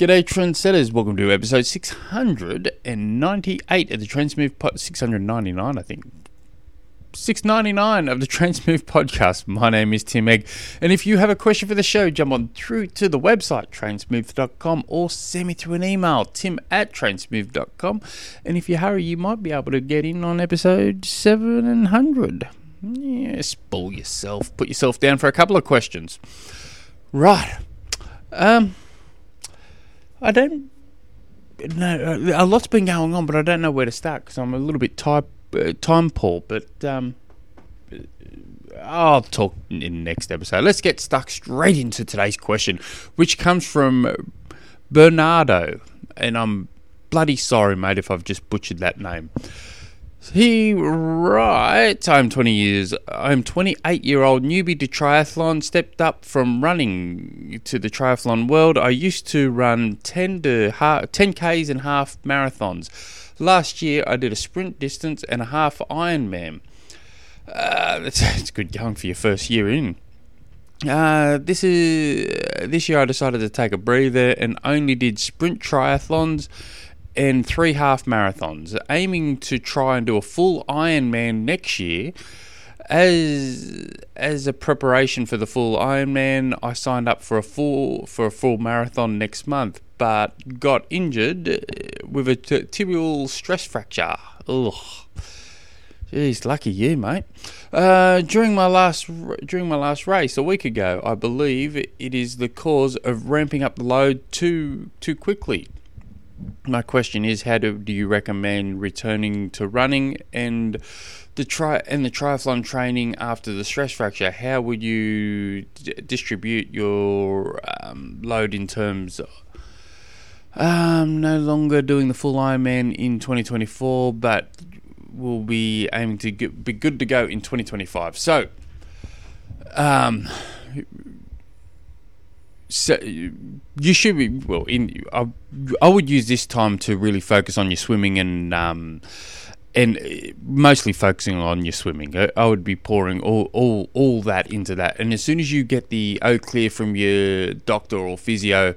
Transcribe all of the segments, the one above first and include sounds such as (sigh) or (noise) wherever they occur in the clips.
G'day, trendsetters. Welcome to episode 698 of the Trainsmooth Pod. 699, I think. 699 of the Trainsmooth podcast. My name is Tim Egg. And if you have a question for the show, jump on through to the website, trainsmooth.com, or send me through an email, tim at trainsmooth.com. And if you hurry, you might be able to get in on episode 700. Yeah, spoil yourself. Put yourself down for a couple of questions. Right. Um, I don't know. A lot's been going on, but I don't know where to start because I'm a little bit type, uh, time poor. But um, I'll talk in the next episode. Let's get stuck straight into today's question, which comes from Bernardo, and I'm bloody sorry, mate, if I've just butchered that name. He writes, I'm 20 years, I'm 28 year old newbie to triathlon, stepped up from running to the triathlon world. I used to run 10 to half, 10 Ks and half marathons. Last year I did a sprint distance and a half Ironman. Uh, that's, that's good going for your first year in. Uh, this is this year I decided to take a breather and only did sprint triathlons and three half marathons, aiming to try and do a full Ironman next year. As as a preparation for the full Ironman, I signed up for a full for a full marathon next month, but got injured with a t- tibial stress fracture. Ugh. Jeez, lucky you, mate. Uh, during my last during my last race a week ago, I believe it is the cause of ramping up the load too too quickly my question is how do, do you recommend returning to running and the tri and the triathlon training after the stress fracture? How would you d- distribute your um, load in terms of um, no longer doing the full Ironman in 2024 but will be aiming to get, be good to go in 2025 so um, so you should be well. In I, I would use this time to really focus on your swimming and um, and mostly focusing on your swimming. I, I, would be pouring all, all all that into that. And as soon as you get the O clear from your doctor or physio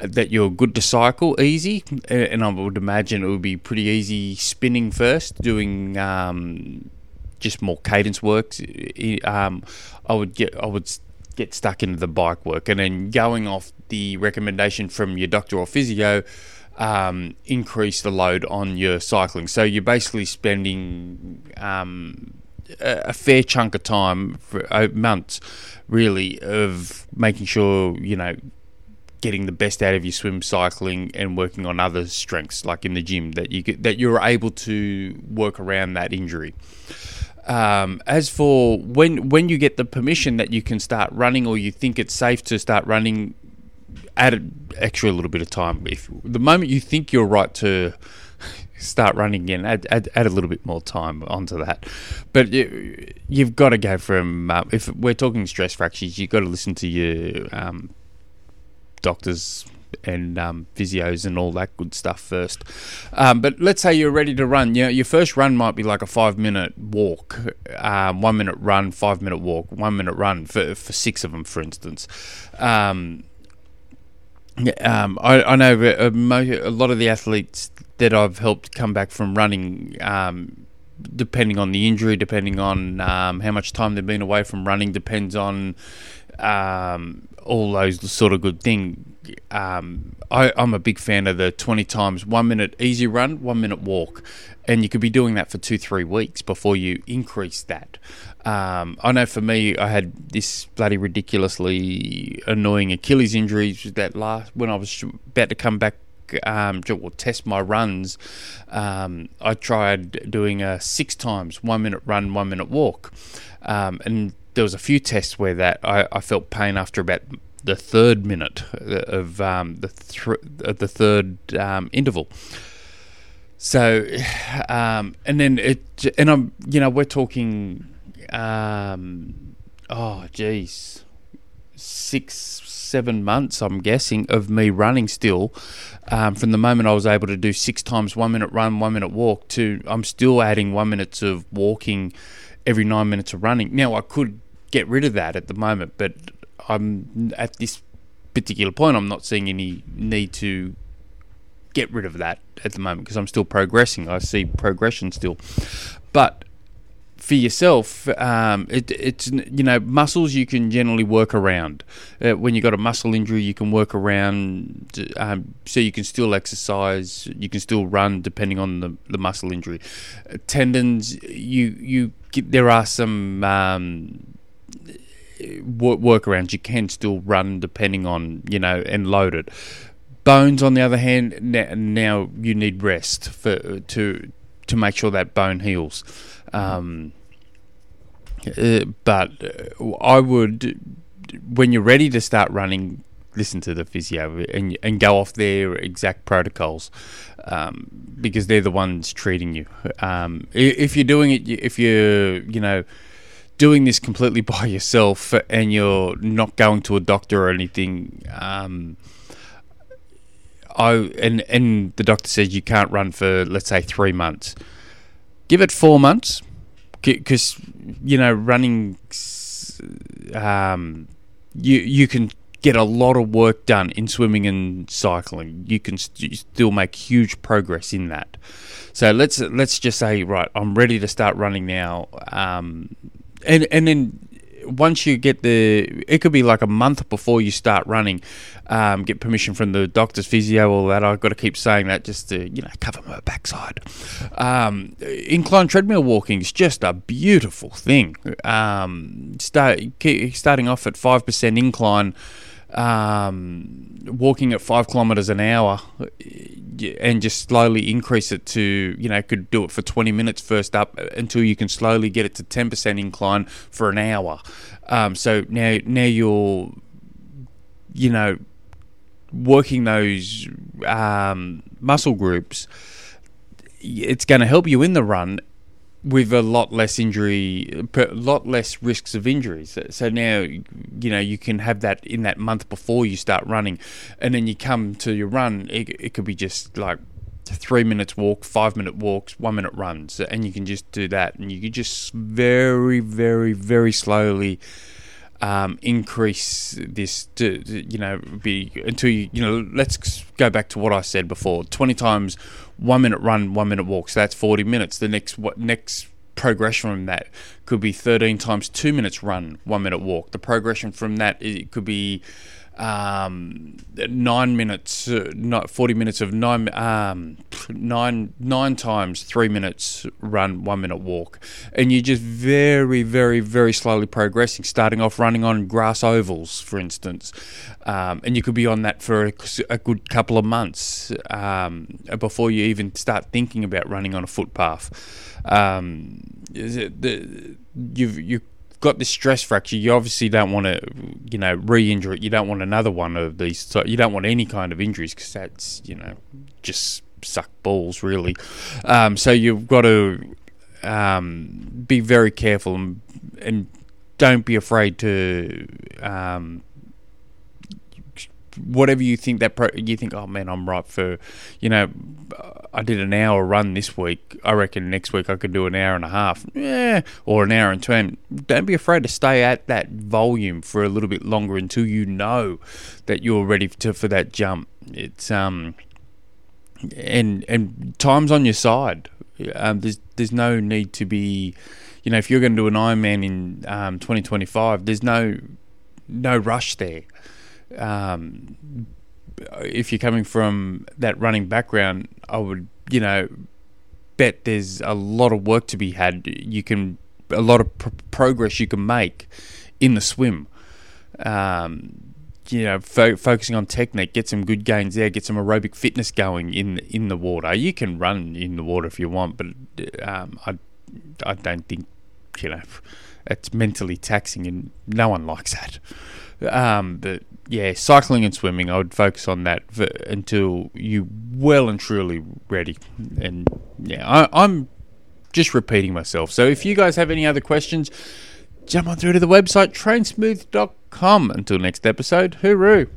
that you're good to cycle easy, and I would imagine it would be pretty easy spinning first, doing um, just more cadence works. Um, I would get I would get stuck into the bike work, and then going off the recommendation from your doctor or physio, um, increase the load on your cycling. So you're basically spending um, a, fair chunk of time, for uh, months, really, of making sure you know getting the best out of your swim cycling and working on other strengths like in the gym that you that you're able to work around that injury um, as for when when you get the permission that you can start running or you think it's safe to start running, add an extra little bit of time. If the moment you think you're right to (laughs) start running again, add, add, add a little bit more time onto that. But you, have got to go from uh, if we're talking stress fractures, you've got to listen to your um, doctors and um, physios and all that good stuff first. Um, but let's say you're ready to run. You know, your first run might be like a five minute walk, um, one minute run, five minute walk, one minute run for, for six of them, for instance. Um, um, I, I, know a, a, lot of the athletes that I've helped come back from running um, depending on the injury, depending on um, how much time they've been away from running, depends on um, all those sort of good things um, I, am a big fan of the 20 times one minute easy run, one minute walk. And you could be doing that for two, three weeks before you increase that. Um, I know for me, I had this bloody ridiculously annoying Achilles injury that last when I was about to come back um, to test my runs, um, I tried doing a six times one minute run, one minute walk, um, and there was a few tests where that I, I, felt pain after about the third minute of um, the th- the third um, interval. So, (sighs) um, and then it, and I'm, you know, we're talking, um, oh, geez, six, seven months, I'm guessing, of me running still. Um, from the moment I was able to do six times one minute run, one minute walk, to I'm still adding one minutes of walking every nine minutes of running. Now I could get rid of that at the moment, but I'm at this particular point, I'm not seeing any need to get rid of that at the moment because I'm still progressing. I see progression still, but for yourself, um, it, it's you know muscles you can generally work around. Uh, when you've got a muscle injury, you can work around, um, so you can still exercise, you can still run depending on the, the muscle injury. Uh, tendons, you you there are some um, workarounds. You can still run depending on you know and load it. Bones, on the other hand, now you need rest for to to make sure that bone heals. Um, uh, but uh, I would, when you're ready to start running, listen to the physio and and go off their exact protocols um, because they're the ones treating you. Um, if you're doing it, if you're you know doing this completely (laughs) by yourself and you're not going to a doctor or anything. Um, I and and the doctor says you can't run for let's say three months. Give it four months, because you know running, um, you you can get a lot of work done in swimming and cycling. You can st- still make huge progress in that. So let's let's just say right, I'm ready to start running now. Um, and and then once you get the, it could be like a month before you start running. Um, get permission from the doctor's physio, all that. I've got to keep saying that just to you know cover my backside. Um, incline treadmill walking is just a beautiful thing. Um, start starting off at five percent incline um, walking at five kilometers an hour and just slowly increase it to, you know, could do it for 20 minutes first up until you can slowly get it to 10% incline for an hour. Um, so now, now you're, you know, working those um, muscle groups. It's going to help you in the run with a lot less injury, a lot less risks of injuries. So now, you know, you can have that in that month before you start running, and then you come to your run. It, it could be just like three minutes walk, five minute walks, one minute runs, and you can just do that, and you can just very, very, very slowly. Um, increase this to, you know be until you you know let's go back to what I said before 20 times one minute run, one minute walk. So that's 40 minutes. The next what next progression from that could be 13 times two minutes run, one minute walk. The progression from that it could be um, nine minutes, uh, not forty minutes of nine, um, nine, nine times three minutes run, one minute walk, and you're just very, very, very slowly progressing. Starting off running on grass ovals, for instance, um, and you could be on that for a, a good couple of months um, before you even start thinking about running on a footpath. Um, the, you've you got this stress fracture, you obviously don't want to, you know, re-injure it. You don't want another one of these. So you don't want any kind of injuries because that's, you know, just suck balls really. Um, so you've got to um, be very careful and, and don't be afraid to um, whatever you think that pro- you think, oh man, I'm right for, you know, I did an hour run this week. I reckon next week I could do an hour and a half, yeah, or an hour and ten. Don't be afraid to stay at that volume for a little bit longer until you know that you're ready to, for that jump. It's um, and and time's on your side. Um, there's there's no need to be, you know, if you're going to do an Ironman in um, 2025, there's no no rush there um, if you're coming from that running background, I would, you know, bet there's a lot of work to be had. You can a lot of pr- progress you can make in the swim. Um, you know, fo- focusing on technique, get some good gains there, get some aerobic fitness going in in the water. You can run in the water if you want, but um, I I don't think you know it's mentally taxing, and no one likes that. Um, but yeah, cycling and swimming, I would focus on that for, until you well and truly ready. And yeah, I, I'm just repeating myself. So if you guys have any other questions, jump on through to the website trainsmooth.com. Until next episode, hooroo.